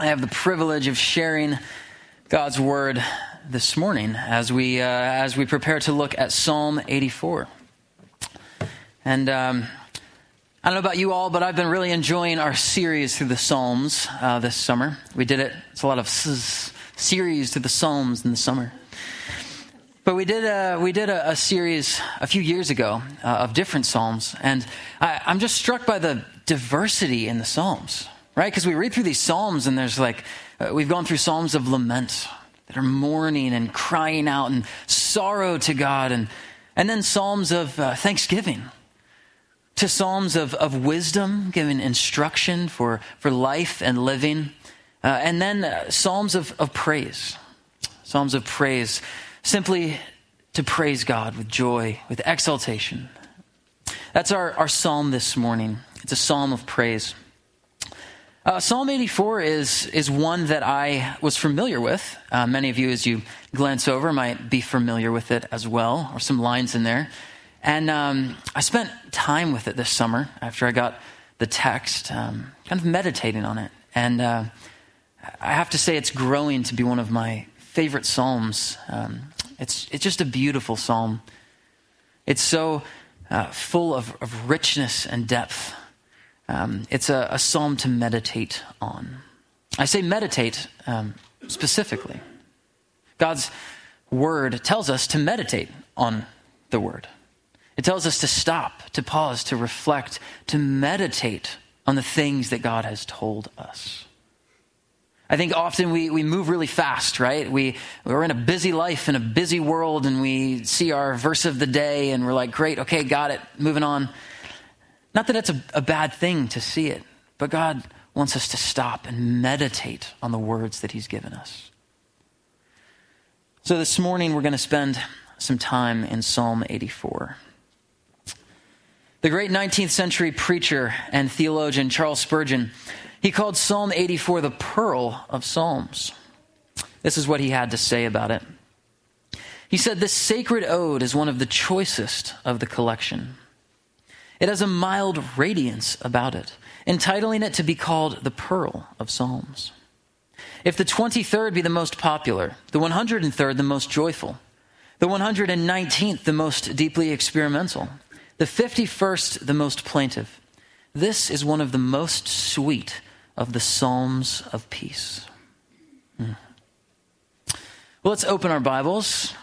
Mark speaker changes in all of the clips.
Speaker 1: I have the privilege of sharing God's word this morning as we uh, as we prepare to look at Psalm 84. And um, I don't know about you all, but I've been really enjoying our series through the Psalms uh, this summer. We did it; it's a lot of series through the Psalms in the summer. But we did a, we did a, a series a few years ago uh, of different Psalms, and I, I'm just struck by the diversity in the Psalms right? Because we read through these Psalms and there's like, uh, we've gone through Psalms of lament that are mourning and crying out and sorrow to God, and, and then Psalms of uh, thanksgiving to Psalms of, of wisdom, giving instruction for, for life and living, uh, and then uh, Psalms of, of praise. Psalms of praise, simply to praise God with joy, with exaltation. That's our, our psalm this morning. It's a psalm of praise. Uh, Psalm 84 is, is one that I was familiar with. Uh, many of you, as you glance over, might be familiar with it as well, or some lines in there. And um, I spent time with it this summer after I got the text, um, kind of meditating on it. And uh, I have to say, it's growing to be one of my favorite psalms. Um, it's, it's just a beautiful psalm. It's so uh, full of, of richness and depth. Um, it's a, a, psalm to meditate on. I say meditate um, specifically. God's word tells us to meditate on the word. It tells us to stop, to pause, to reflect, to meditate on the things that God has told us. I think often we, we move really fast, right? We, we're in a busy life, in a busy world, and we see our verse of the day, and we're like, great, okay, got it, moving on. Not that it's a, a bad thing to see it, but God wants us to stop and meditate on the words that He's given us. So this morning, we're going to spend some time in Psalm 84. The great 19th century preacher and theologian Charles Spurgeon, he called Psalm 84 the pearl of Psalms. This is what he had to say about it. He said, This sacred ode is one of the choicest of the collection. It has a mild radiance about it, entitling it to be called the Pearl of Psalms. If the 23rd be the most popular, the 103rd the most joyful, the 119th the most deeply experimental, the 51st the most plaintive, this is one of the most sweet of the Psalms of peace. Hmm. Well, let's open our Bibles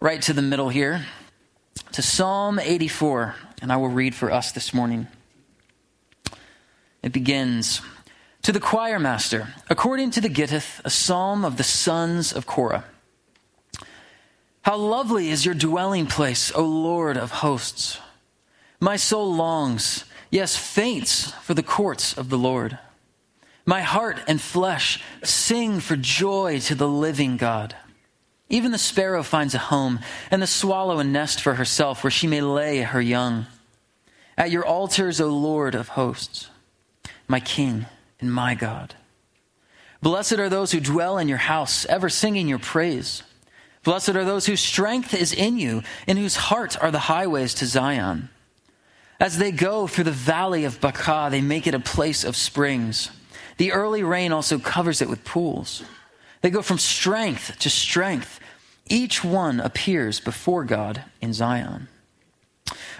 Speaker 1: right to the middle here to Psalm 84, and I will read for us this morning. It begins To the choir master, according to the Gittith, a psalm of the sons of Korah. How lovely is your dwelling place, O Lord of hosts! My soul longs, yes, faints for the courts of the Lord. My heart and flesh sing for joy to the living God. Even the sparrow finds a home, and the swallow a nest for herself where she may lay her young. At your altars, O Lord of hosts, my King and my God. Blessed are those who dwell in your house, ever singing your praise. Blessed are those whose strength is in you, in whose heart are the highways to Zion. As they go through the valley of Baca, they make it a place of springs. The early rain also covers it with pools. They go from strength to strength. Each one appears before God in Zion.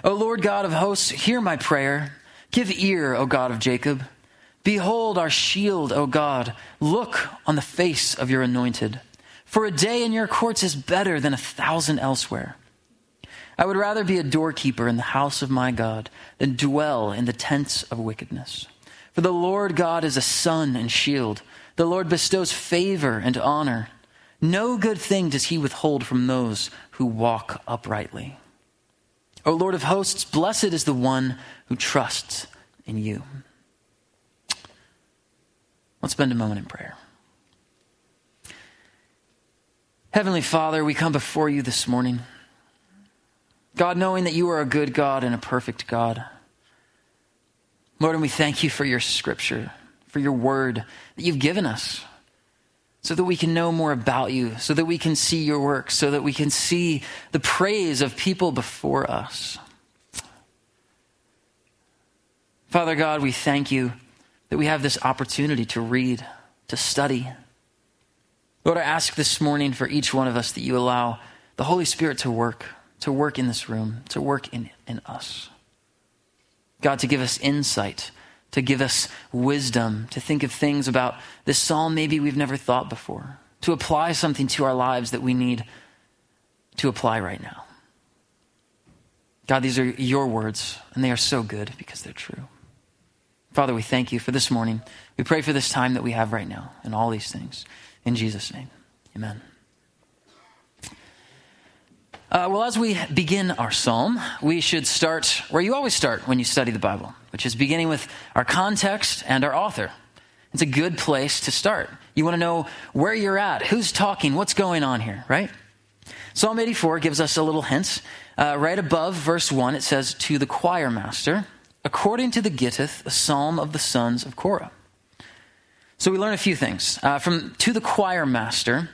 Speaker 1: O Lord God of hosts, hear my prayer. Give ear, O God of Jacob. Behold our shield, O God. Look on the face of your anointed. For a day in your courts is better than a thousand elsewhere. I would rather be a doorkeeper in the house of my God than dwell in the tents of wickedness. For the Lord God is a sun and shield. The Lord bestows favor and honor. No good thing does he withhold from those who walk uprightly. O Lord of hosts, blessed is the one who trusts in you. Let's spend a moment in prayer. Heavenly Father, we come before you this morning. God, knowing that you are a good God and a perfect God. Lord, and we thank you for your scripture for your word that you've given us so that we can know more about you, so that we can see your work, so that we can see the praise of people before us. Father God, we thank you that we have this opportunity to read, to study. Lord, I ask this morning for each one of us that you allow the Holy Spirit to work, to work in this room, to work in, in us. God, to give us insight, to give us wisdom, to think of things about this psalm maybe we've never thought before, to apply something to our lives that we need to apply right now. God, these are your words, and they are so good because they're true. Father, we thank you for this morning. We pray for this time that we have right now and all these things. In Jesus' name, amen. Uh, well, as we begin our psalm, we should start where you always start when you study the Bible, which is beginning with our context and our author. It's a good place to start. You want to know where you're at, who's talking, what's going on here, right? Psalm 84 gives us a little hint. Uh, right above verse 1, it says, To the choir master, according to the Gittith, a psalm of the sons of Korah. So we learn a few things. Uh, from to the choir master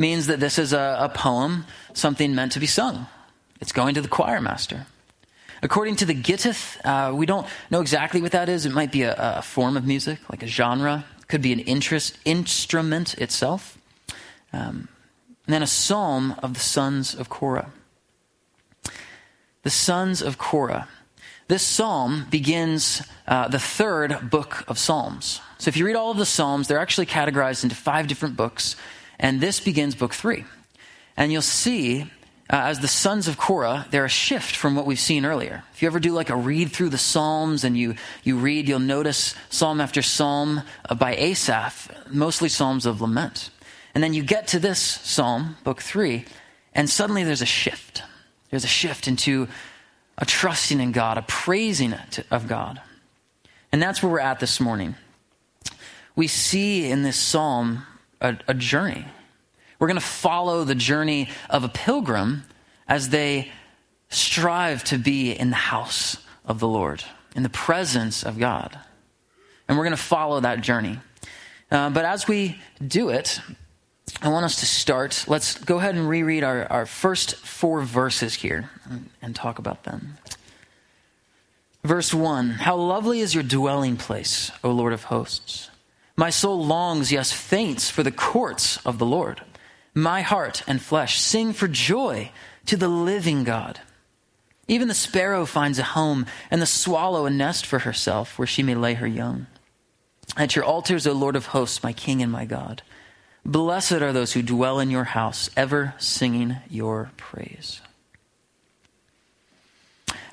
Speaker 1: means that this is a, a poem, something meant to be sung. It's going to the choir master. According to the Gittith, uh, we don't know exactly what that is. It might be a, a form of music, like a genre. Could be an interest, instrument itself. Um, and then a psalm of the sons of Korah. The sons of Korah. This psalm begins uh, the third book of Psalms. So if you read all of the Psalms, they're actually categorized into five different books, and this begins book three. And you'll see, uh, as the sons of Korah, they're a shift from what we've seen earlier. If you ever do like a read through the Psalms and you, you read, you'll notice psalm after psalm uh, by Asaph, mostly psalms of lament. And then you get to this psalm, book three, and suddenly there's a shift. There's a shift into a trusting in God, a praising of God. And that's where we're at this morning. We see in this psalm a, a journey. We're going to follow the journey of a pilgrim as they strive to be in the house of the Lord, in the presence of God. And we're going to follow that journey. Uh, but as we do it, I want us to start. Let's go ahead and reread our, our first four verses here and talk about them. Verse 1 How lovely is your dwelling place, O Lord of hosts! My soul longs, yes, faints for the courts of the Lord. My heart and flesh sing for joy to the living God. Even the sparrow finds a home, and the swallow a nest for herself where she may lay her young. At your altars, O Lord of hosts, my King and my God. Blessed are those who dwell in your house, ever singing your praise.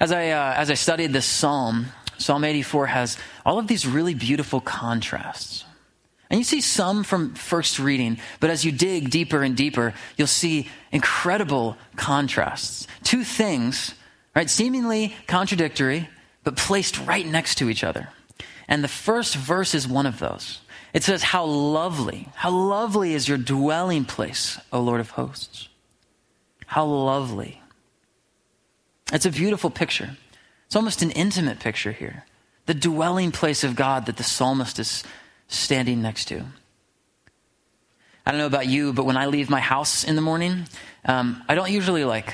Speaker 1: As I, uh, as I studied this psalm, Psalm 84 has all of these really beautiful contrasts. And you see some from first reading, but as you dig deeper and deeper, you'll see incredible contrasts. Two things, right, seemingly contradictory, but placed right next to each other. And the first verse is one of those. It says, How lovely, how lovely is your dwelling place, O Lord of hosts. How lovely. It's a beautiful picture. It's almost an intimate picture here. The dwelling place of God that the psalmist is standing next to. I don't know about you, but when I leave my house in the morning, um, I don't usually like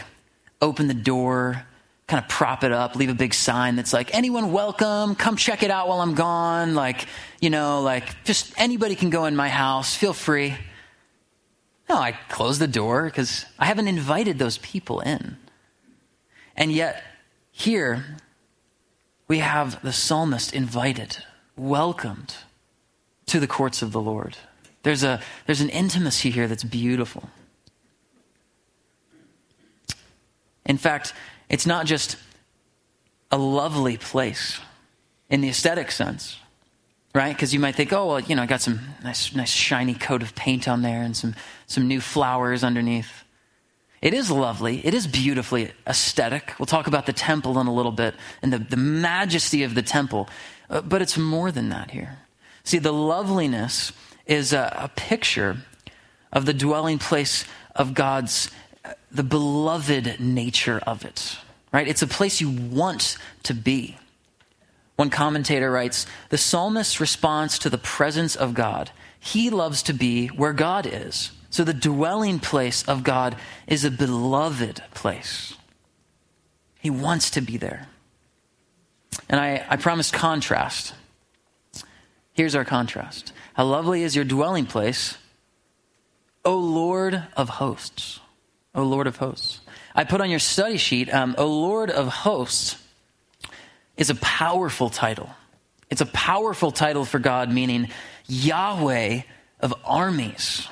Speaker 1: open the door kind of prop it up, leave a big sign that's like, anyone welcome, come check it out while I'm gone. Like, you know, like just anybody can go in my house, feel free. No, I close the door because I haven't invited those people in. And yet, here, we have the psalmist invited, welcomed to the courts of the Lord. There's, a, there's an intimacy here that's beautiful. In fact, it's not just a lovely place in the aesthetic sense, right? Because you might think, oh, well, you know, I got some nice, nice shiny coat of paint on there and some, some new flowers underneath. It is lovely. It is beautifully aesthetic. We'll talk about the temple in a little bit and the, the majesty of the temple. Uh, but it's more than that here. See, the loveliness is a, a picture of the dwelling place of God's uh, the beloved nature of it, right? It's a place you want to be. One commentator writes The psalmist's response to the presence of God, he loves to be where God is. So the dwelling place of God is a beloved place. He wants to be there. And I, I promised contrast. Here's our contrast. How lovely is your dwelling place, O Lord of hosts. O Lord of hosts. I put on your study sheet, um, O Lord of hosts is a powerful title. It's a powerful title for God, meaning Yahweh of armies.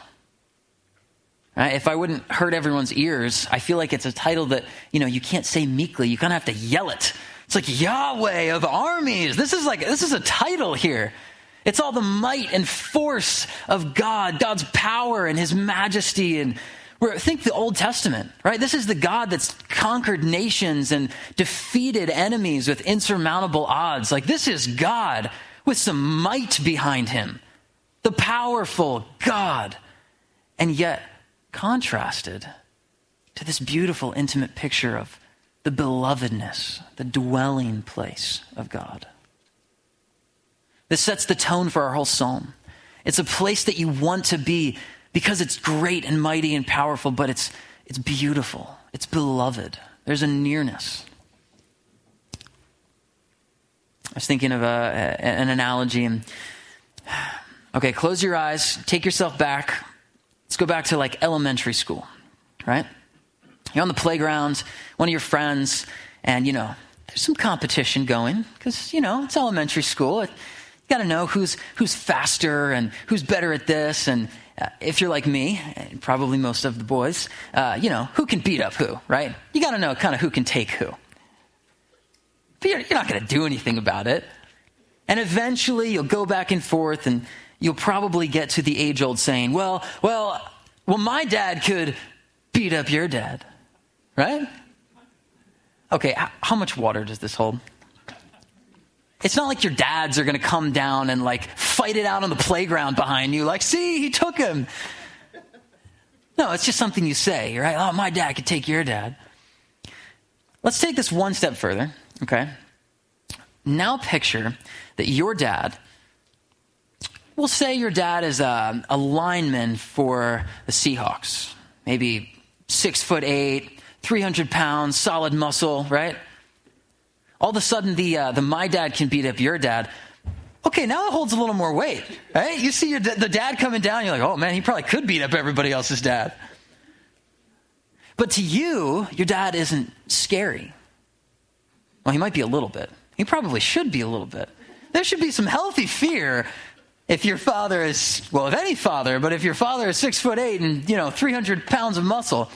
Speaker 1: Right? If I wouldn't hurt everyone's ears, I feel like it's a title that, you know, you can't say meekly. You kind of have to yell it. It's like Yahweh of armies. This is like, this is a title here. It's all the might and force of God, God's power and his majesty. And think the Old Testament, right? This is the God that's conquered nations and defeated enemies with insurmountable odds. Like, this is God with some might behind him, the powerful God. And yet, contrasted to this beautiful, intimate picture of the belovedness, the dwelling place of God. This sets the tone for our whole psalm. It's a place that you want to be because it's great and mighty and powerful, but it's, it's beautiful. It's beloved. There's a nearness. I was thinking of a, an analogy. And, okay, close your eyes, take yourself back. Let's go back to like elementary school, right? You're on the playground, one of your friends, and you know, there's some competition going because, you know, it's elementary school. It, got to know who's who's faster and who's better at this. And uh, if you're like me and probably most of the boys uh, you know who can beat up who right? You got to know kind of who can take who. But you're, you're not going to do anything about it. And eventually you'll go back and forth and you'll probably get to the age old saying well well well my dad could beat up your dad. Right? Okay how much water does this hold it's not like your dads are going to come down and like fight it out on the playground behind you, like, see, he took him. No, it's just something you say, right? Oh, my dad could take your dad. Let's take this one step further, okay? Now picture that your dad, we'll say your dad is a, a lineman for the Seahawks, maybe six foot eight, 300 pounds, solid muscle, right? All of a sudden the, uh, the my dad can beat up your dad. Okay, now it holds a little more weight, right? You see your, the dad coming down, you're like, oh man, he probably could beat up everybody else's dad. But to you, your dad isn't scary. Well, he might be a little bit. He probably should be a little bit. There should be some healthy fear if your father is, well, if any father, but if your father is six foot eight and, you know, 300 pounds of muscle,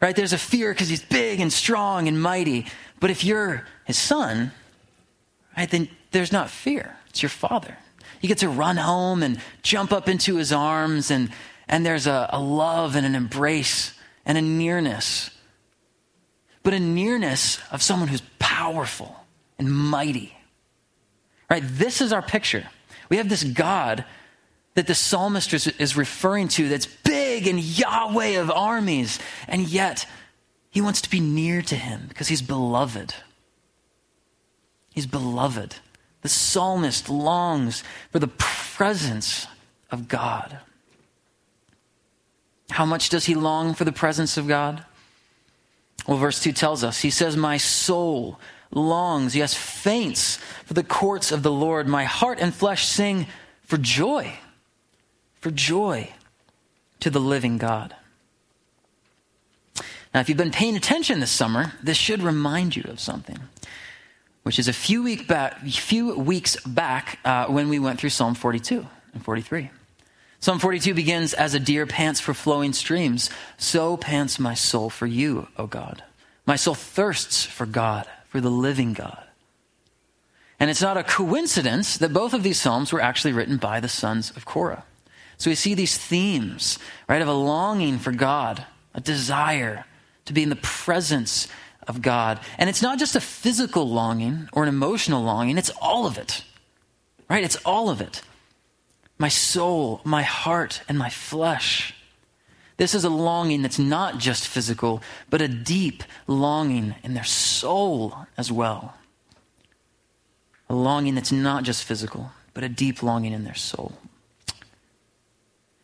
Speaker 1: right? There's a fear because he's big and strong and mighty. But if you're his son, right, then there's not fear. It's your father. You get to run home and jump up into his arms, and, and there's a, a love and an embrace and a nearness. But a nearness of someone who's powerful and mighty. Right? This is our picture. We have this God that the psalmist is, is referring to that's big and Yahweh of armies, and yet he wants to be near to him because he's beloved. He's beloved. The psalmist longs for the presence of God. How much does he long for the presence of God? Well, verse 2 tells us He says, My soul longs, yes, faints for the courts of the Lord. My heart and flesh sing for joy, for joy to the living God. Now, if you've been paying attention this summer, this should remind you of something, which is a few, week few weeks back uh, when we went through Psalm 42 and 43. Psalm 42 begins, As a deer pants for flowing streams, so pants my soul for you, O God. My soul thirsts for God, for the living God. And it's not a coincidence that both of these Psalms were actually written by the sons of Korah. So we see these themes, right, of a longing for God, a desire to be in the presence of God. And it's not just a physical longing or an emotional longing, it's all of it. Right? It's all of it. My soul, my heart, and my flesh. This is a longing that's not just physical, but a deep longing in their soul as well. A longing that's not just physical, but a deep longing in their soul.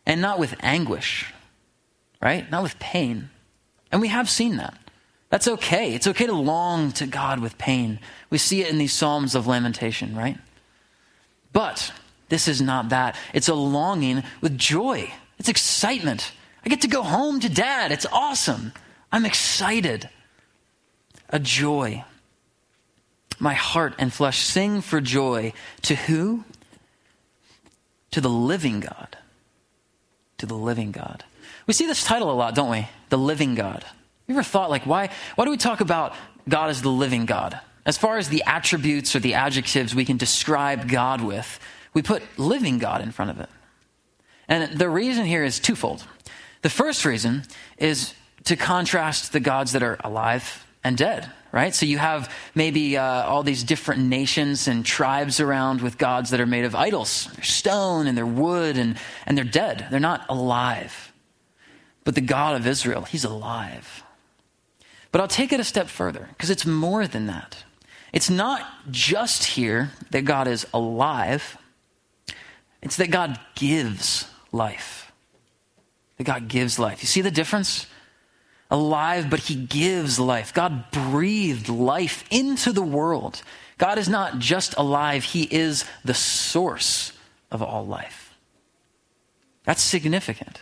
Speaker 1: And not with anguish, right? Not with pain, and we have seen that. That's okay. It's okay to long to God with pain. We see it in these Psalms of lamentation, right? But This is not that. It's a longing with joy. It's excitement. I get to go home to dad. It's awesome. I'm excited. A joy. My heart and flesh sing for joy. To who? To the living God. To the living God. We see this title a lot, don't we? The living God. You ever thought, like, why, why do we talk about God as the living God? As far as the attributes or the adjectives we can describe God with, we put living God in front of it. And the reason here is twofold. The first reason is to contrast the gods that are alive and dead, right? So you have maybe uh, all these different nations and tribes around with gods that are made of idols. They're stone and they're wood and, and they're dead. They're not alive. But the God of Israel, he's alive. But I'll take it a step further because it's more than that. It's not just here that God is alive, it's that God gives life. That God gives life. You see the difference? Alive, but He gives life. God breathed life into the world. God is not just alive, He is the source of all life. That's significant.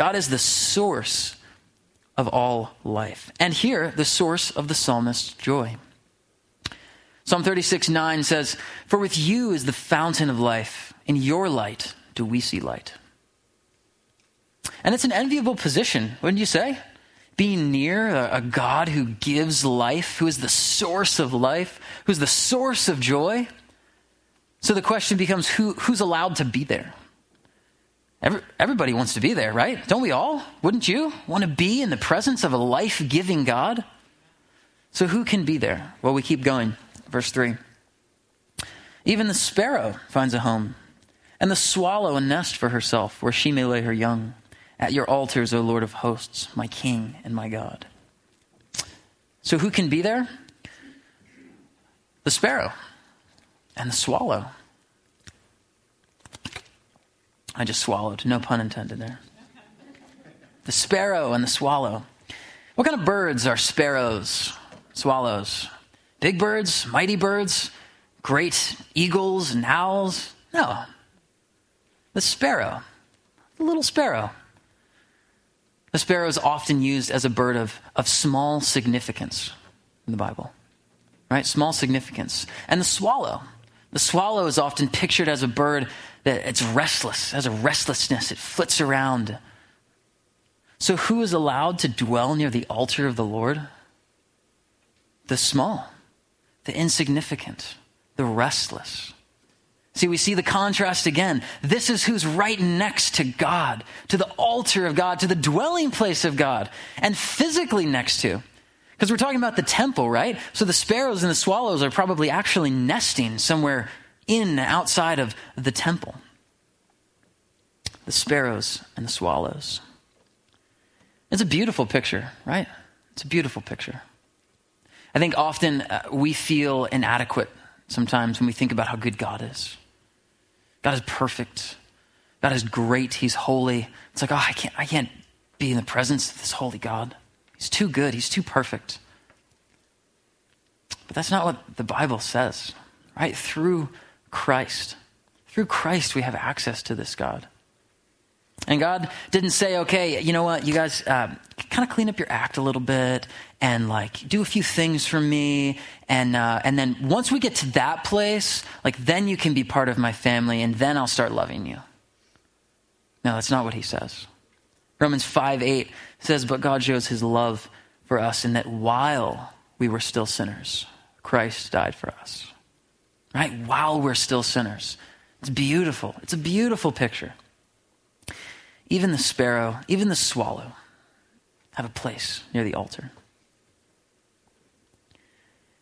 Speaker 1: God is the source of all life. And here, the source of the psalmist's joy. Psalm 36 9 says, For with you is the fountain of life. In your light do we see light. And it's an enviable position, wouldn't you say? Being near a, God who gives life, who is the source of life, who's the source of joy. So the question becomes who, who's allowed to be there? Every, everybody wants to be there, right? Don't we all? Wouldn't you want to be in the presence of a life giving God? So who can be there? Well, we keep going. Verse 3. Even the sparrow finds a home, and the swallow a nest for herself where she may lay her young. At your altars, O Lord of hosts, my King and my God. So, who can be there? The sparrow and the swallow. I just swallowed, no pun intended there. The sparrow and the swallow. What kind of birds are sparrows, swallows? Big birds, mighty birds, great eagles and owls? No. The sparrow, the little sparrow. The sparrow is often used as a bird of, of small significance in the Bible, right? Small significance. And the swallow. The swallow is often pictured as a bird that it's restless, has a restlessness, it flits around. So, who is allowed to dwell near the altar of the Lord? The small the insignificant, the restless. See, we see the contrast again. This is who's right next to God, to the altar of God, to the dwelling place of God, and physically next to. Because we're talking about the temple, right? So the sparrows and the swallows are probably actually nesting somewhere in outside of the temple. The sparrows and the swallows. It's a beautiful picture, right? It's a beautiful picture. I think often uh, we feel inadequate sometimes when we think about how good God is. God is perfect. God is great. He's holy. It's like, oh, I can't, I can't be in the presence of this holy God. He's too good. He's too perfect. But that's not what the Bible says, right? Through Christ. Through Christ, we have access to this God. And God didn't say, okay, you know what, you guys uh, kind of clean up your act a little bit and like do a few things for me. And, uh, and then once we get to that place, like then you can be part of my family and then I'll start loving you. No, that's not what he says. Romans 5 8 says, But God shows his love for us in that while we were still sinners, Christ died for us. Right? While we're still sinners. It's beautiful. It's a beautiful picture. Even the sparrow, even the swallow have a place near the altar.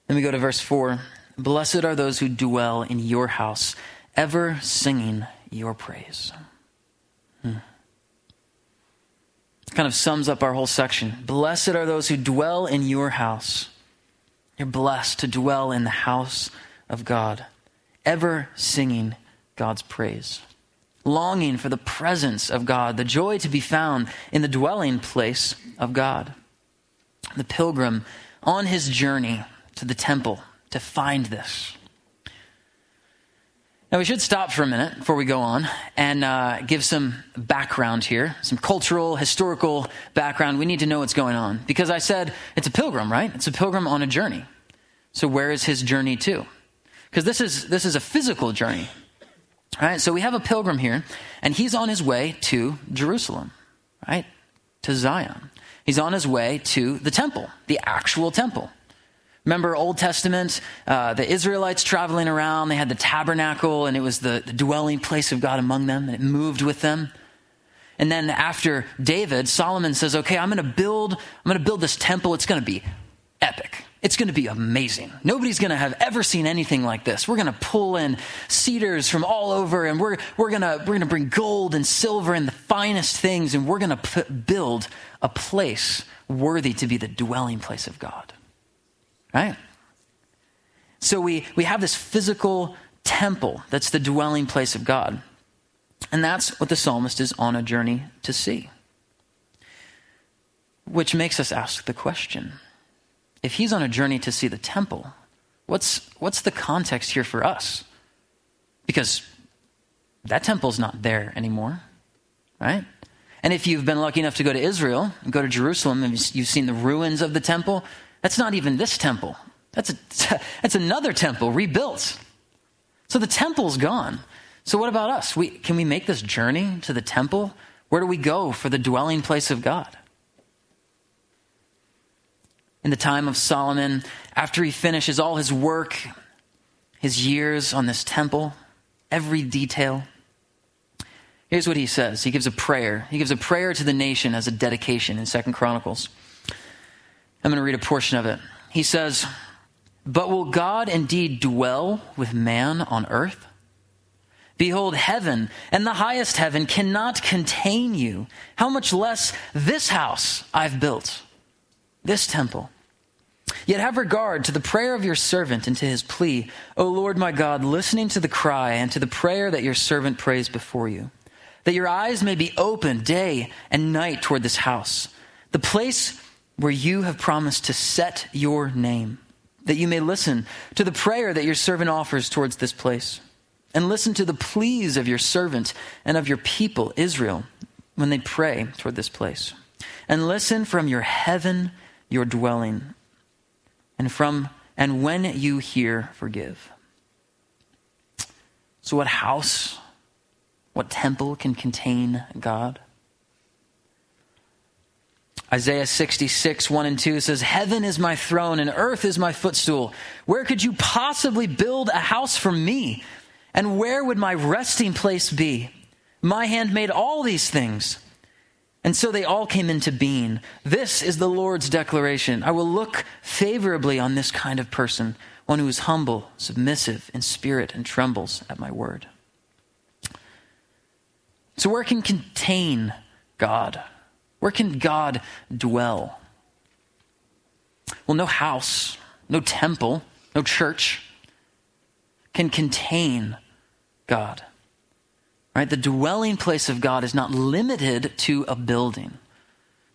Speaker 1: Then we go to verse 4 Blessed are those who dwell in your house, ever singing your praise. Hmm. Kind of sums up our whole section. Blessed are those who dwell in your house. You're blessed to dwell in the house of God, ever singing God's praise longing for the presence of God, the joy to be found in the dwelling place of God. The pilgrim on his journey to the temple to find this. Now, we should stop for a minute before we go on and uh, give some background here, some cultural, historical background. We need to know what's going on. Because I said it's a pilgrim, right? It's a pilgrim on a journey. So, where is his journey to? Because this is, this is a physical journey. Right? So, we have a pilgrim here, and he's on his way to Jerusalem, right? To Zion. He's on his way to the temple, the actual temple. Remember Old Testament, uh, the Israelites traveling around, they had the tabernacle and it was the, the dwelling place of God among them and it moved with them. And then after David, Solomon says, okay, I'm going to build, I'm going to build this temple. It's going to be epic. It's going to be amazing. Nobody's going to have ever seen anything like this. We're going to pull in cedars from all over and we're, we're going to, we're going to bring gold and silver and the finest things and we're going to build a place worthy to be the dwelling place of God. Right? So we, we have this physical temple that's the dwelling place of God. And that's what the psalmist is on a journey to see. Which makes us ask the question if he's on a journey to see the temple, what's, what's the context here for us? Because that temple's not there anymore, right? And if you've been lucky enough to go to Israel and go to Jerusalem and you've seen the ruins of the temple, that's not even this temple. That's, a, that's another temple rebuilt. So the temple's gone. So what about us? We, can we make this journey to the temple? Where do we go for the dwelling place of God? In the time of Solomon, after he finishes all his work, his years on this temple, every detail, here's what he says. He gives a prayer. He gives a prayer to the nation as a dedication in Second Chronicles. I'm going to read a portion of it. He says, But will God indeed dwell with man on earth? Behold, heaven and the highest heaven cannot contain you. How much less this house I've built, this temple. Yet have regard to the prayer of your servant and to his plea, O Lord my God, listening to the cry and to the prayer that your servant prays before you, that your eyes may be open day and night toward this house, the place where you have promised to set your name, that you may listen to the prayer that your servant offers towards this place, and listen to the pleas of your servant and of your people, Israel, when they pray toward this place. And listen from your heaven, your dwelling, and from and when you hear, forgive. So, what house, what temple can contain God? Isaiah 66, 1 and 2 says, Heaven is my throne and earth is my footstool. Where could you possibly build a house for me? And where would my resting place be? My hand made all these things. And so they all came into being. This is the Lord's declaration. I will look favorably on this kind of person, one who is humble, submissive in spirit, and trembles at my word. So, where can contain God? Where can God dwell? Well, no house, no temple, no church can contain God. Right? The dwelling place of God is not limited to a building.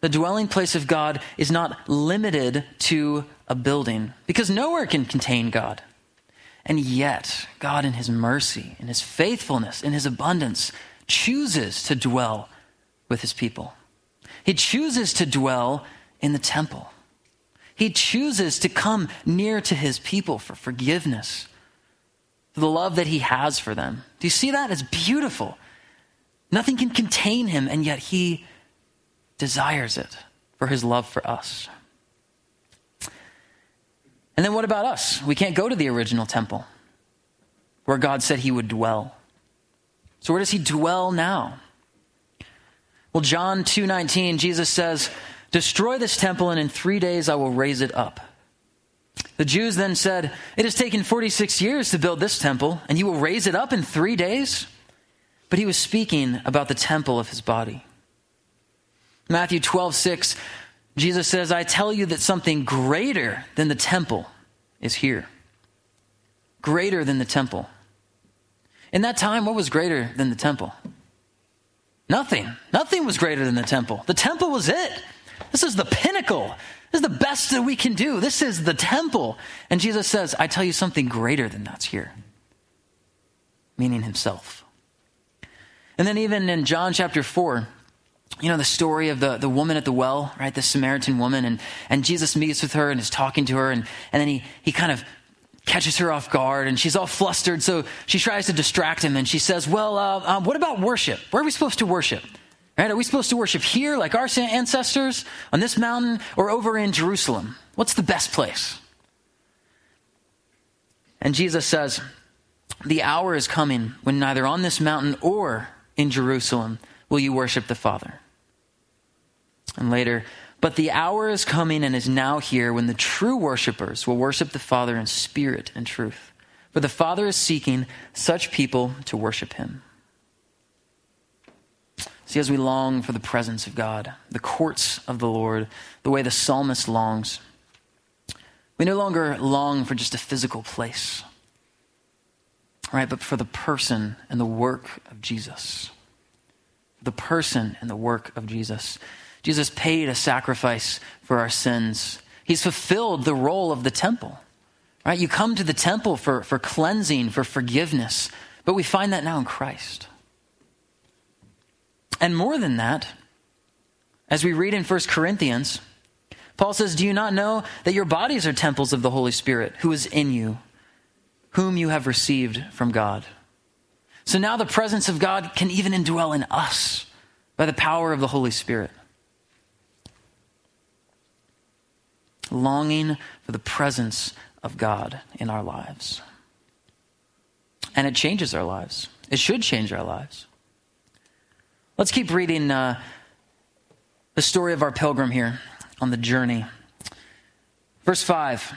Speaker 1: The dwelling place of God is not limited to a building because nowhere can contain God. And yet, God, in His mercy, in His faithfulness, in His abundance, chooses to dwell with His people. He chooses to dwell in the temple. He chooses to come near to his people for forgiveness, for the love that he has for them. Do you see that? It's beautiful. Nothing can contain him, and yet he desires it for his love for us. And then what about us? We can't go to the original temple where God said he would dwell. So where does he dwell now? Well, John 2:19, Jesus says, "Destroy this temple and in 3 days I will raise it up." The Jews then said, "It has taken 46 years to build this temple, and you will raise it up in 3 days?" But he was speaking about the temple of his body. Matthew 12:6, Jesus says, "I tell you that something greater than the temple is here." Greater than the temple. In that time, what was greater than the temple? Nothing. Nothing was greater than the temple. The temple was it. This is the pinnacle. This is the best that we can do. This is the temple. And Jesus says, I tell you something greater than that's here. meaning himself. And then, even in John chapter 4, you know, the story of the, the woman at the well, right? The Samaritan woman. And, and Jesus meets with her and is talking to her. And, and then he, he kind of catches her off guard and she's all flustered. So she tries to distract him and she says, Well, uh, uh, what about worship? Where are we supposed to worship? Right? Are we supposed to worship here like our ancestors on this mountain or over in Jerusalem? What's the best place? And Jesus says, The hour is coming when neither on this mountain or in Jerusalem will you worship the Father. And later, but the hour is coming and is now here when the true worshippers will worship the Father in spirit and truth. For the Father is seeking such people to worship him. See, as we long for the presence of God, the courts of the Lord, the way the psalmist longs, we no longer long for just a physical place, right? But for the person and the work of Jesus. The person and the work of Jesus. Jesus paid a sacrifice for our sins. He's fulfilled the role of the temple. Right? You come to the temple for, for cleansing, for forgiveness, but we find that now in Christ. And more than that, as we read in 1 Corinthians, Paul says, Do you not know that your bodies are temples of the Holy Spirit who is in you, whom you have received from God? So now the presence of God can even indwell in us by the power of the Holy Spirit. longing for the presence of God in our lives. And it changes our lives. It should change our lives. Let's keep reading uh, the story of our pilgrim here on the journey. Verse 5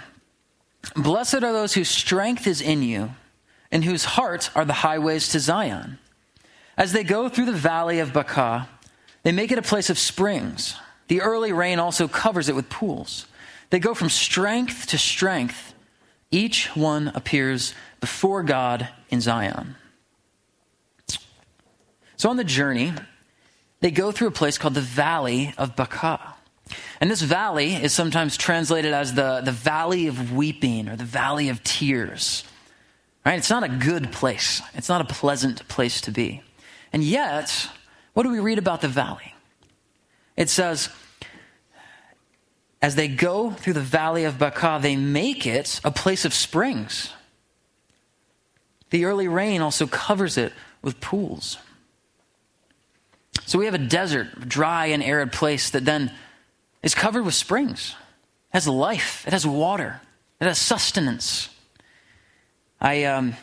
Speaker 1: Blessed are those whose strength is in you, and whose hearts are the highways to Zion. As they go through the valley of Baca, they make it a place of springs. The early rain also covers it with pools. They go from strength to strength. Each one appears before God in Zion. So on the journey, they go through a place called the Valley of Baca. And this valley is sometimes translated as the, the Valley of Weeping or the Valley of Tears. Right? It's not a good place. It's not a pleasant place to be. And yet, what do we read about the valley? It says, as they go through the valley of Baca, they make it a place of springs. The early rain also covers it with pools. So we have a desert, dry and arid place that then is covered with springs. It has life, it has water, it has sustenance. I, um,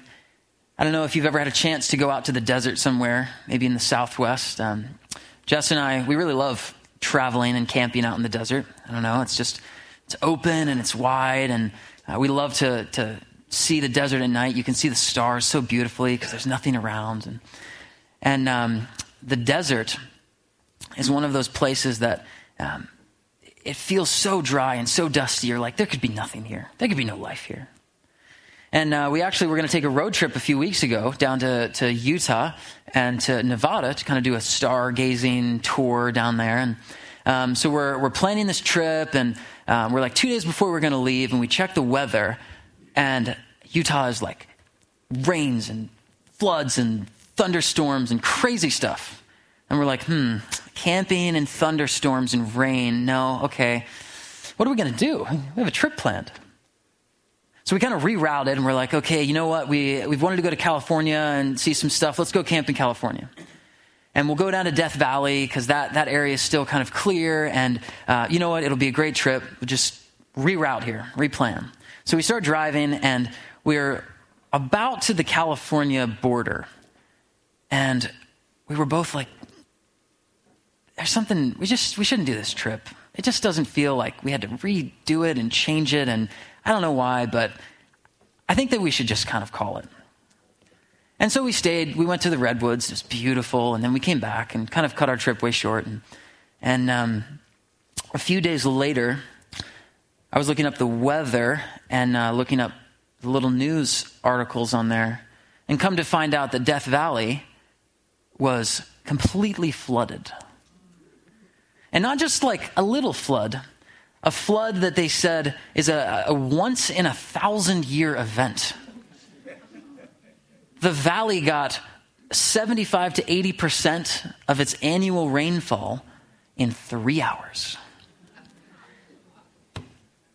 Speaker 1: I don't know if you've ever had a chance to go out to the desert somewhere, maybe in the southwest. Um, Jess and I, we really love traveling and camping out in the desert. I don't know. It's just, it's open and it's wide. And uh, we love to, to see the desert at night. You can see the stars so beautifully because there's nothing around. And, and um, the desert is one of those places that um, it feels so dry and so dusty. You're like, there could be nothing here. There could be no life here. And uh, we actually were going to take a road trip a few weeks ago down to, to Utah and to Nevada to kind of do a stargazing tour down there. And um, so we're, we're planning this trip, and um, we're like two days before we're going to leave, and we check the weather, and Utah is like rains and floods and thunderstorms and crazy stuff. And we're like, hmm, camping and thunderstorms and rain. No, okay. What are we going to do? We have a trip planned. So we kind of rerouted and we're like, okay, you know what? We, we've wanted to go to California and see some stuff. Let's go camp in California. And we'll go down to Death Valley because that, that area is still kind of clear. And uh, you know what? It'll be a great trip. We'll just reroute here, replan. So we start driving and we're about to the California border. And we were both like, there's something, we just, we shouldn't do this trip. It just doesn't feel like we had to redo it and change it. And I don't know why, but I think that we should just kind of call it. And so we stayed. We went to the redwoods. It was beautiful, and then we came back and kind of cut our trip way short. And, and um, a few days later, I was looking up the weather and uh, looking up the little news articles on there, and come to find out that Death Valley was completely flooded. And not just like a little flood, a flood that they said is a, a once in a thousand year event. the valley got 75 to 80% of its annual rainfall in three hours.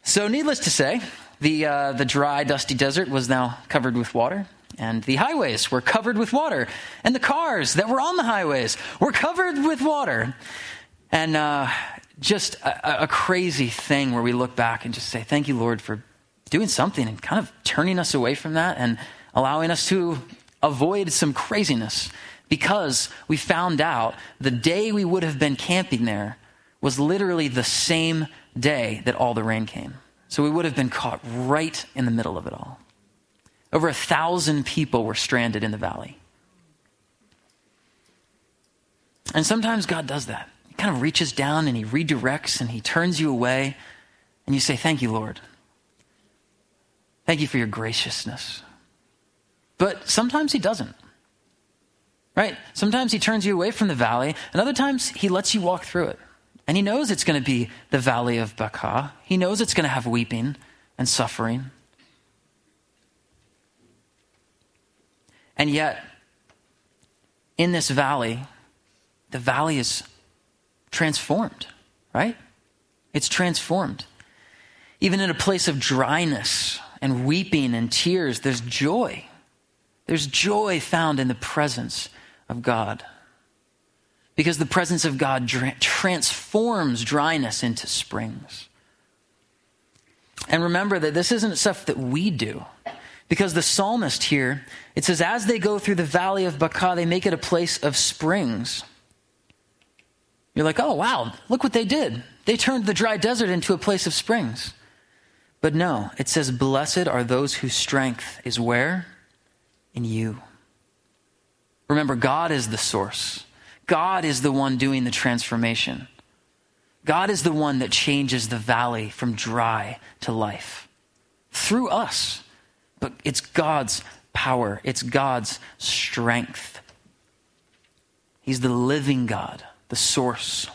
Speaker 1: So, needless to say, the, uh, the dry, dusty desert was now covered with water, and the highways were covered with water, and the cars that were on the highways were covered with water. And uh, just a, a crazy thing where we look back and just say, Thank you, Lord, for doing something and kind of turning us away from that and allowing us to avoid some craziness because we found out the day we would have been camping there was literally the same day that all the rain came. So we would have been caught right in the middle of it all. Over a thousand people were stranded in the valley. And sometimes God does that. He kind of reaches down and he redirects and he turns you away. And you say, Thank you, Lord. Thank you for your graciousness. But sometimes he doesn't. Right? Sometimes he turns you away from the valley, and other times he lets you walk through it. And he knows it's going to be the valley of Baca. He knows it's going to have weeping and suffering. And yet, in this valley, the valley is transformed, right? It's transformed. Even in a place of dryness and weeping and tears, there's joy. There's joy found in the presence of God because the presence of God transforms dryness into springs. And remember that this isn't stuff that we do. Because the psalmist here, it says, as they go through the valley of Baca, they make it a place of springs. You're like, oh, wow, look what they did. They turned the dry desert into a place of springs. But no, it says, blessed are those whose strength is where? In you. Remember, God is the source. God is the one doing the transformation. God is the one that changes the valley from dry to life through us. But it's God's power, it's God's strength. He's the living God, the source.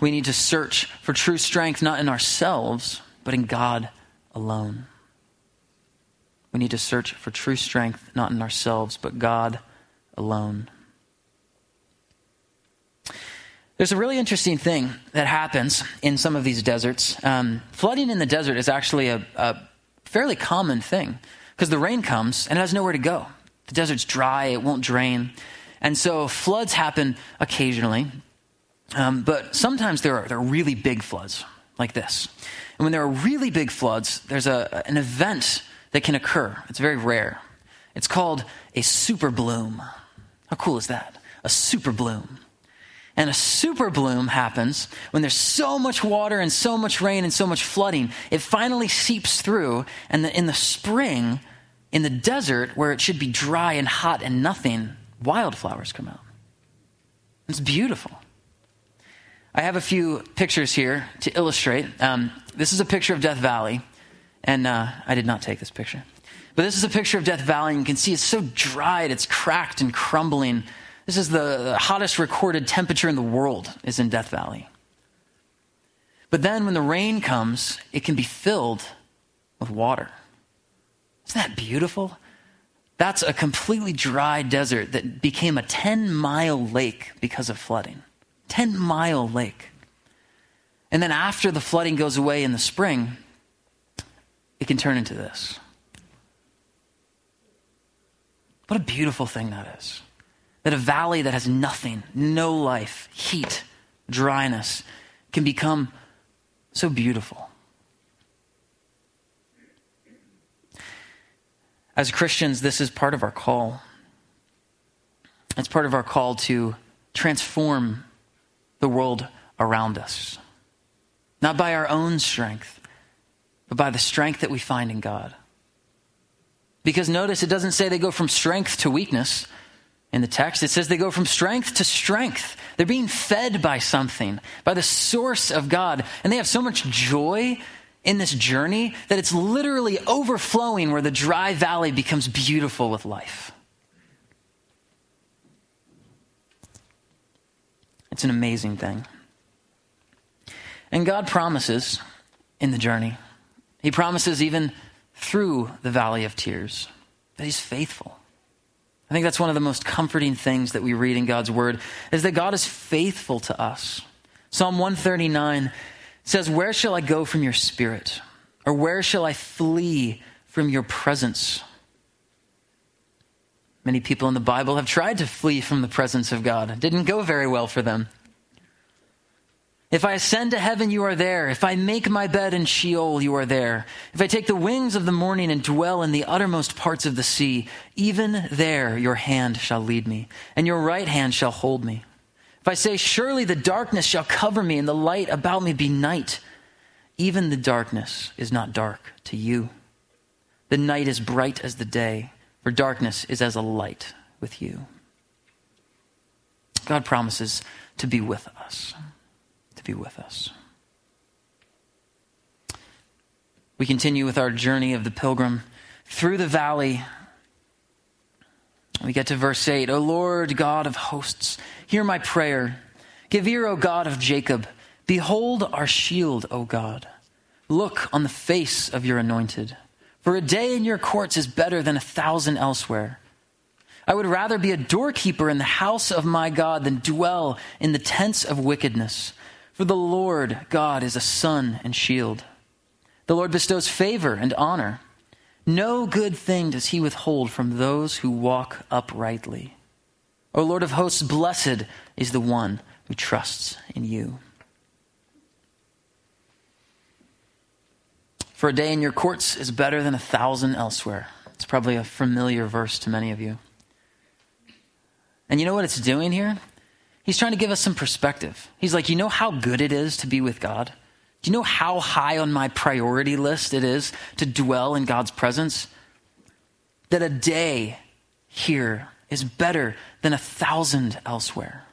Speaker 1: We need to search for true strength not in ourselves, but in God alone. We need to search for true strength not in ourselves, but God alone. There's a really interesting thing that happens in some of these deserts. Um, flooding in the desert is actually a, a fairly common thing because the rain comes and it has nowhere to go. The desert's dry, it won't drain. And so floods happen occasionally, um, but sometimes there are, there are really big floods like this. And when there are really big floods, there's a, an event that can occur. It's very rare. It's called a super bloom. How cool is that? A super bloom. And a super bloom happens when there's so much water and so much rain and so much flooding. It finally seeps through, and the, in the spring, in the desert where it should be dry and hot and nothing, wildflowers come out. It's beautiful. I have a few pictures here to illustrate. Um, this is a picture of Death Valley, and uh, I did not take this picture. But this is a picture of Death Valley, and you can see it's so dried, it's cracked and crumbling. This is the hottest recorded temperature in the world is in Death Valley. But then when the rain comes, it can be filled with water. Isn't that beautiful? That's a completely dry desert that became a 10 mile lake because of flooding. 10 mile lake. And then after the flooding goes away in the spring, it can turn into this. What a beautiful thing that is. That a valley that has nothing, no life, heat, dryness, can become so beautiful. As Christians, this is part of our call. It's part of our call to transform the world around us. Not by our own strength, but by the strength that we find in God. Because notice it doesn't say they go from strength to weakness in the text. It says they go from strength to strength. They're being fed by something, by the source of God. And they have so much joy in this journey that it's literally overflowing where the dry valley becomes beautiful with life. It's an amazing thing. And God promises in the journey, He promises even through the valley of tears that He's faithful I think that's one of the most comforting things that we read in God's word is that God is faithful to us. Psalm 139 says, Where shall I go from your spirit? Or where shall I flee from your presence? Many people in the Bible have tried to flee from the presence of God. It didn't go very well for them. If I ascend to heaven, you are there. If I make my bed in Sheol, you are there. If I take the wings of the morning and dwell in the uttermost parts of the sea, even there your hand shall lead me, and your right hand shall hold me. If I say, Surely the darkness shall cover me, and the light about me be night, even the darkness is not dark to you. The night is bright as the day, for darkness is as a light with you. God promises to be with us to be with us. We continue with our journey of the pilgrim through the valley. We get to verse 8 O Lord God of hosts, hear my prayer. Give ear, O God of Jacob. Behold our shield, O God. Look on the face of your anointed. For a day in your courts is better than a thousand elsewhere. I would rather be a doorkeeper in the house of my God than dwell in the tents of wickedness. For the Lord God is a sun and shield. The Lord bestows favor and honor. No good thing does he withhold from those who walk uprightly. O Lord of hosts, blessed is the one who trusts in you. For a day in your courts is better than a thousand elsewhere. It's probably a familiar verse to many of you. And you know what it's doing here? He's trying to give us some perspective. He's like, You know how good it is to be with God? Do you know how high on my priority list it is to dwell in God's presence? That a day here is better than a thousand elsewhere.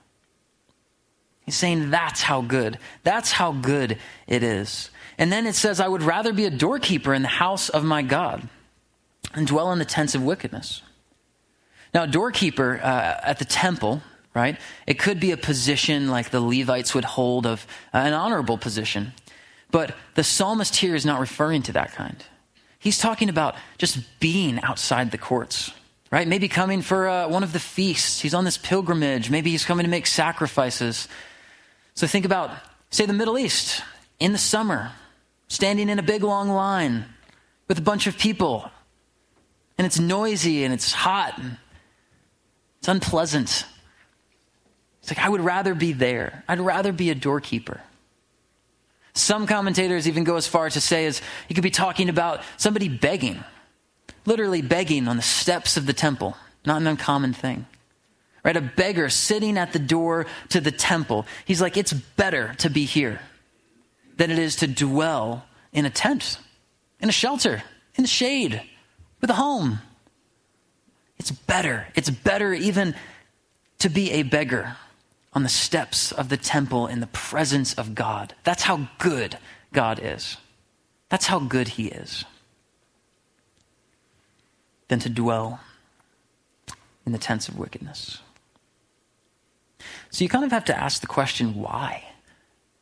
Speaker 1: He's saying that's how good, that's how good it is. And then it says, I would rather be a doorkeeper in the house of my God and dwell in the tents of wickedness. Now, a doorkeeper uh, at the temple right? It could be a position like the Levites would hold of uh, an honorable position. But the psalmist here is not referring to that kind. He's talking about just being outside the courts, right? Maybe coming for uh, one of the feasts. He's on this pilgrimage. Maybe he's coming to make sacrifices. So think about, say, the Middle East in the summer, standing in a big long line with a bunch of people. And it's noisy and it's hot and it's unpleasant. It's like, I would rather be there. I'd rather be a doorkeeper. Some commentators even go as far as to say as he could be talking about somebody begging, literally begging on the steps of the temple. Not an uncommon thing. Right? A beggar sitting at the door to the temple. He's like, it's better to be here than it is to dwell in a tent, in a shelter, in the shade, with a home. It's better. It's better even to be a beggar on the steps of the temple in the presence of God. That's how good God is. That's how good He is. Than to dwell in the tents of wickedness. So you kind of have to ask the question, why?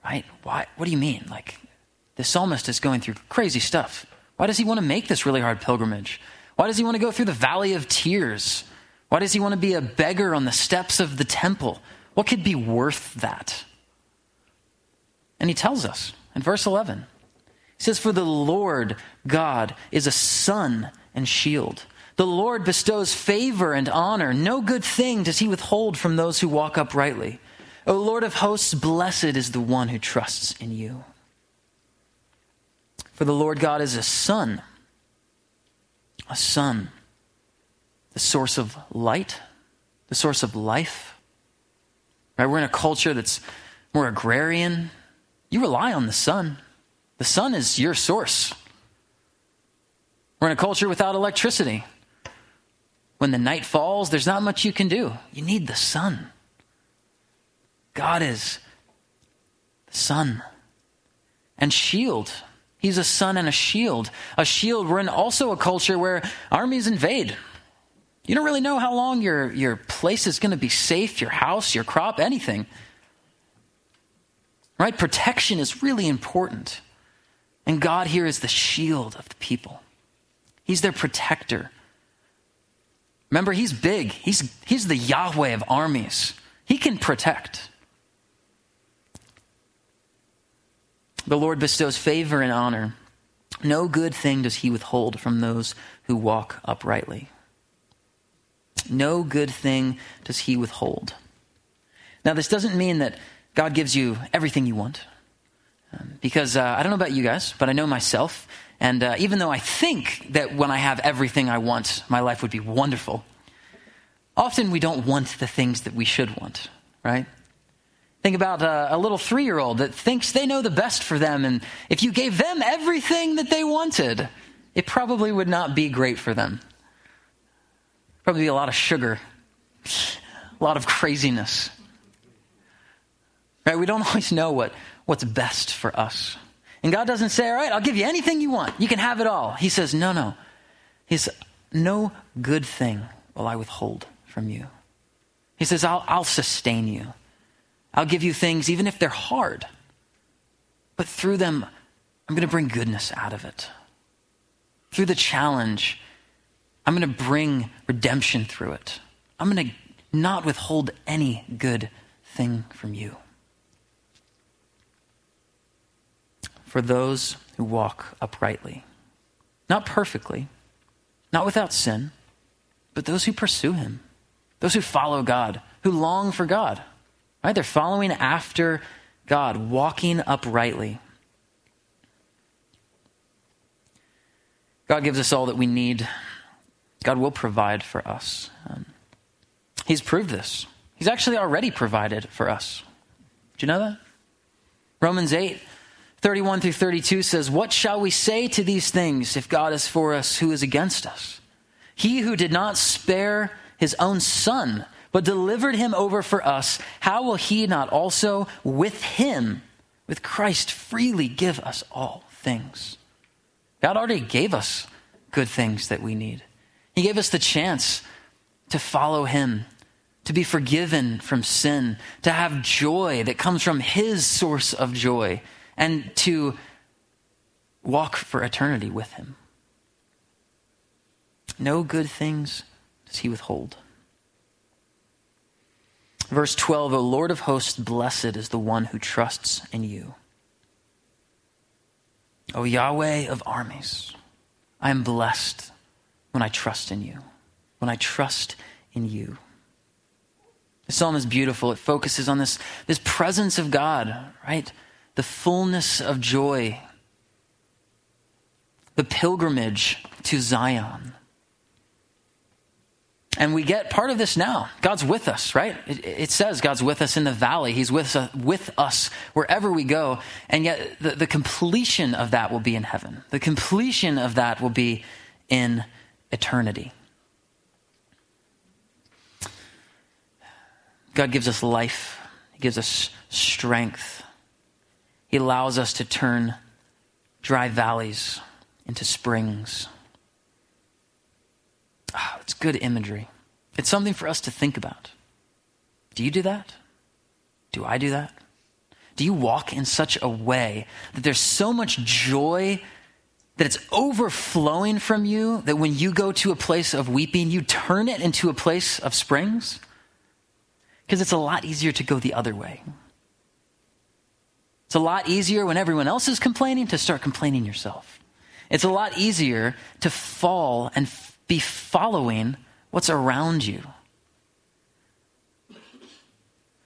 Speaker 1: Right? Why? What do you mean? Like, the psalmist is going through crazy stuff. Why does he want to make this really hard pilgrimage? Why does he want to go through the valley of tears? Why does he want to be a beggar on the steps of the temple? What could be worth that? And he tells us in verse 11. He says, For the Lord God is a sun and shield. The Lord bestows favor and honor. No good thing does he withhold from those who walk uprightly. O Lord of hosts, blessed is the one who trusts in you. For the Lord God is a sun, a sun, the source of light, the source of life Right? We're in a culture that's more agrarian. You rely on the sun. The sun is your source. We're in a culture without electricity. When the night falls, there's not much you can do. You need the sun. God is the sun and shield. He's a sun and a shield. A shield. We're in also a culture where armies invade. You don't really know how long your, your place is going to be safe, your house, your crop, anything. Right? Protection is really important. And God here is the shield of the people, He's their protector. Remember, he's big. He's, he's the Yahweh of armies. He can protect. The Lord bestows favor and honor. No good thing does he withhold from those who walk uprightly. No good thing does he withhold. Now, this doesn't mean that God gives you everything you want. Um, because uh, I don't know about you guys, but I know myself. And uh, even though I think that when I have everything I want, my life would be wonderful, often we don't want the things that we should want, right? Think about a, a little three year old that thinks they know the best for them, and if you gave them everything that they wanted, it probably would not be great for them. Probably be a lot of sugar, a lot of craziness. Right? We don't always know what, what's best for us. And God doesn't say, All right, I'll give you anything you want. You can have it all. He says, No, no. He says, No good thing will I withhold from you. He says, I'll, I'll sustain you. I'll give you things, even if they're hard. But through them, I'm going to bring goodness out of it. Through the challenge, I'm going to bring redemption through it. I'm going to not withhold any good thing from you. For those who walk uprightly, not perfectly, not without sin, but those who pursue Him, those who follow God, who long for God. Right? They're following after God, walking uprightly. God gives us all that we need. God will provide for us. Um, he's proved this. He's actually already provided for us. Do you know that? Romans 8, 31 through 32 says, What shall we say to these things? If God is for us, who is against us? He who did not spare his own son, but delivered him over for us, how will he not also with him, with Christ, freely give us all things? God already gave us good things that we need. He gave us the chance to follow him, to be forgiven from sin, to have joy that comes from his source of joy, and to walk for eternity with him. No good things does he withhold. Verse 12, O Lord of hosts, blessed is the one who trusts in you. O Yahweh of armies, I am blessed when I trust in you, when I trust in you. The psalm is beautiful. It focuses on this, this presence of God, right? The fullness of joy, the pilgrimage to Zion. And we get part of this now. God's with us, right? It, it, says God's with us in the valley. He's with us, with us wherever we go. And yet, the, the completion of that will be in heaven. The completion of that will be in eternity. God gives us life, He gives us strength. He allows us to turn dry valleys into springs. Oh, it's good imagery. It's something for us to think about. Do you do that? Do I do that? Do you walk in such a way that there's so much joy that it's overflowing from you that when you go to a place of weeping, you turn it into a place of springs? Because it's a lot easier to go the other way. It's a lot easier when everyone else is complaining to start complaining yourself. It's a lot easier to fall and be following what's around you.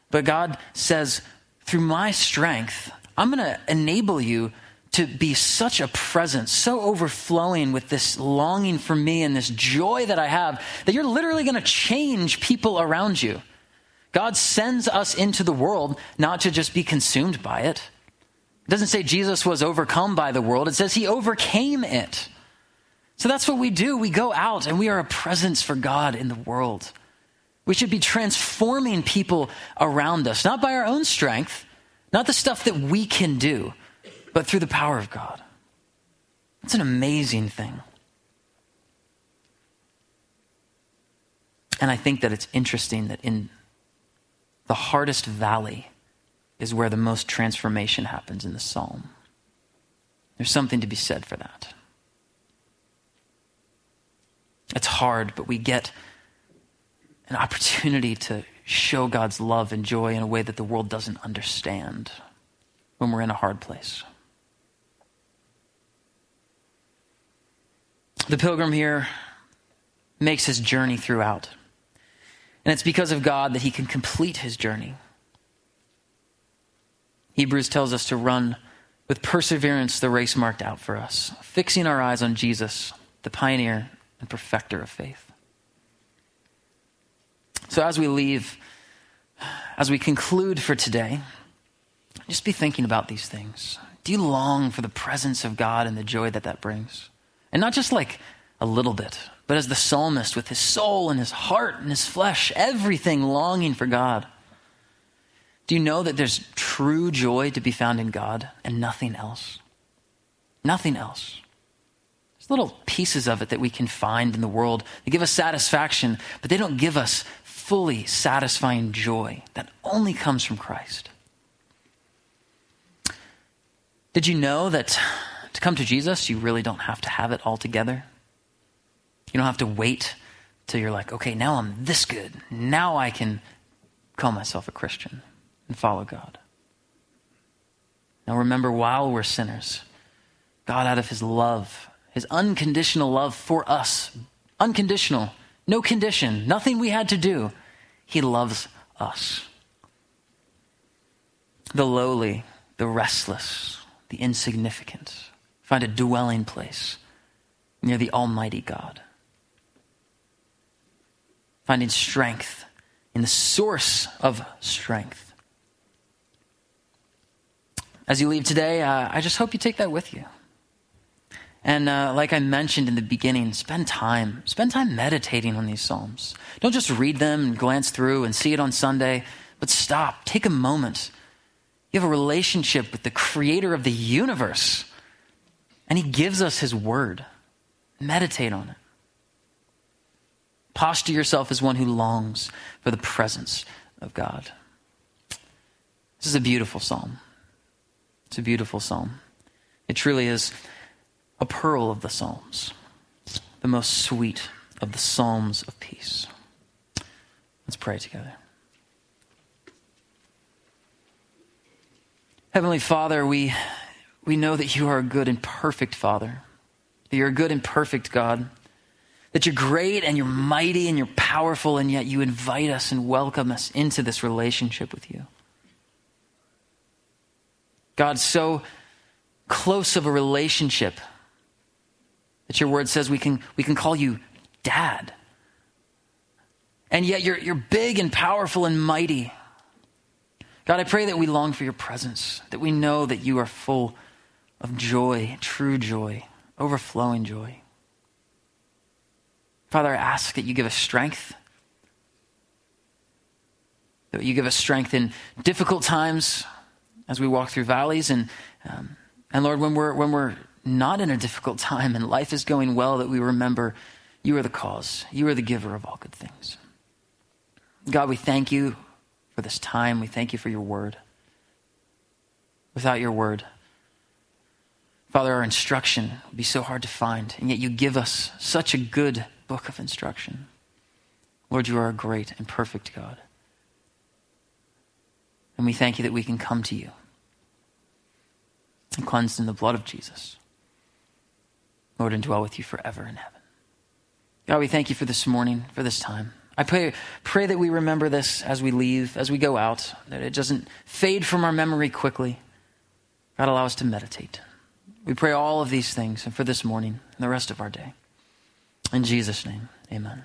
Speaker 1: But God says, through my strength, I'm going to enable you to be such a presence, so overflowing with this longing for me and this joy that I have, that you're literally going to change people around you. God sends us into the world not to just be consumed by it. It doesn't say Jesus was overcome by the world, it says he overcame it. So that's what we do. We go out and we are a presence for God in the world. We should be transforming people around us, not by our own strength, not the stuff that we can do, but through the power of God. It's an amazing thing. And I think that it's interesting that in the hardest valley is where the most transformation happens in the psalm. There's something to be said for that. It's hard, but we get an opportunity to show God's love and joy in a way that the world doesn't understand when we're in a hard place. The pilgrim here makes his journey throughout. And it's because of God that he can complete his journey. Hebrews tells us to run with perseverance the race marked out for us, fixing our eyes on Jesus, the pioneer and perfecter of faith. So, as we leave, as we conclude for today, just be thinking about these things. Do you long for the presence of God and the joy that that brings? And not just like a little bit, but as the psalmist with his soul and his heart and his flesh, everything longing for God. Do you know that there's true joy to be found in God and nothing else? Nothing else. There's little pieces of it that we can find in the world that give us satisfaction, but they don't give us fully satisfying joy that only comes from Christ. Did you know that to come to Jesus, you really don't have to have it all together? You don't have to wait till you're like, okay, now I'm this good. Now I can call myself a Christian and follow God. Now remember, while we're sinners, God, out of his love, his unconditional love for us, unconditional, no condition, nothing we had to do, he loves us. The lowly, the restless, the insignificant find a dwelling place near the Almighty God finding strength in the source of strength. As you leave today, uh, I just hope you take that with you. And uh, like I mentioned in the beginning, spend time. Spend time meditating on these Psalms. Don't just read them and glance through and see it on Sunday, but stop. Take a moment. You have a relationship with the creator of the universe, and he gives us his word. Meditate on it. Posture yourself as one who longs for the presence of God. This is a beautiful psalm. It's a beautiful psalm. It truly is a pearl of the psalms, the most sweet of the psalms of peace. Let's pray together. Heavenly Father, we, we know that you are a good and perfect Father, that you're a good and perfect God that you're great and you're mighty and you're powerful, and yet you invite us and welcome us into this relationship with you. God, so close of a relationship that your word says we can, we can call you dad. And yet you're, you're big and powerful and mighty. God, I pray that we long for your presence, that we know that you are full of joy, true joy, overflowing joy. Father, I ask that you give us strength, that you give us strength in difficult times as we walk through valleys. And, um, and Lord, when we're, when we're not in a difficult time and life is going well, that we remember you are the cause, you are the giver of all good things. God, we thank you for this time. We thank you for your word. Without your word, Father, our instruction would be so hard to find, and yet you give us such a good book of instruction. Lord, you are a great and perfect God. And we thank you that we can come to you and cleansed in the blood of Jesus. Lord, and dwell with you forever in heaven. God, we thank you for this morning, for this time. I pray, pray that we remember this as we leave, as we go out, that it doesn't fade from our memory quickly. God, allow us to meditate. We pray all of these things and for this morning and the rest of our day. In Jesus' name, amen.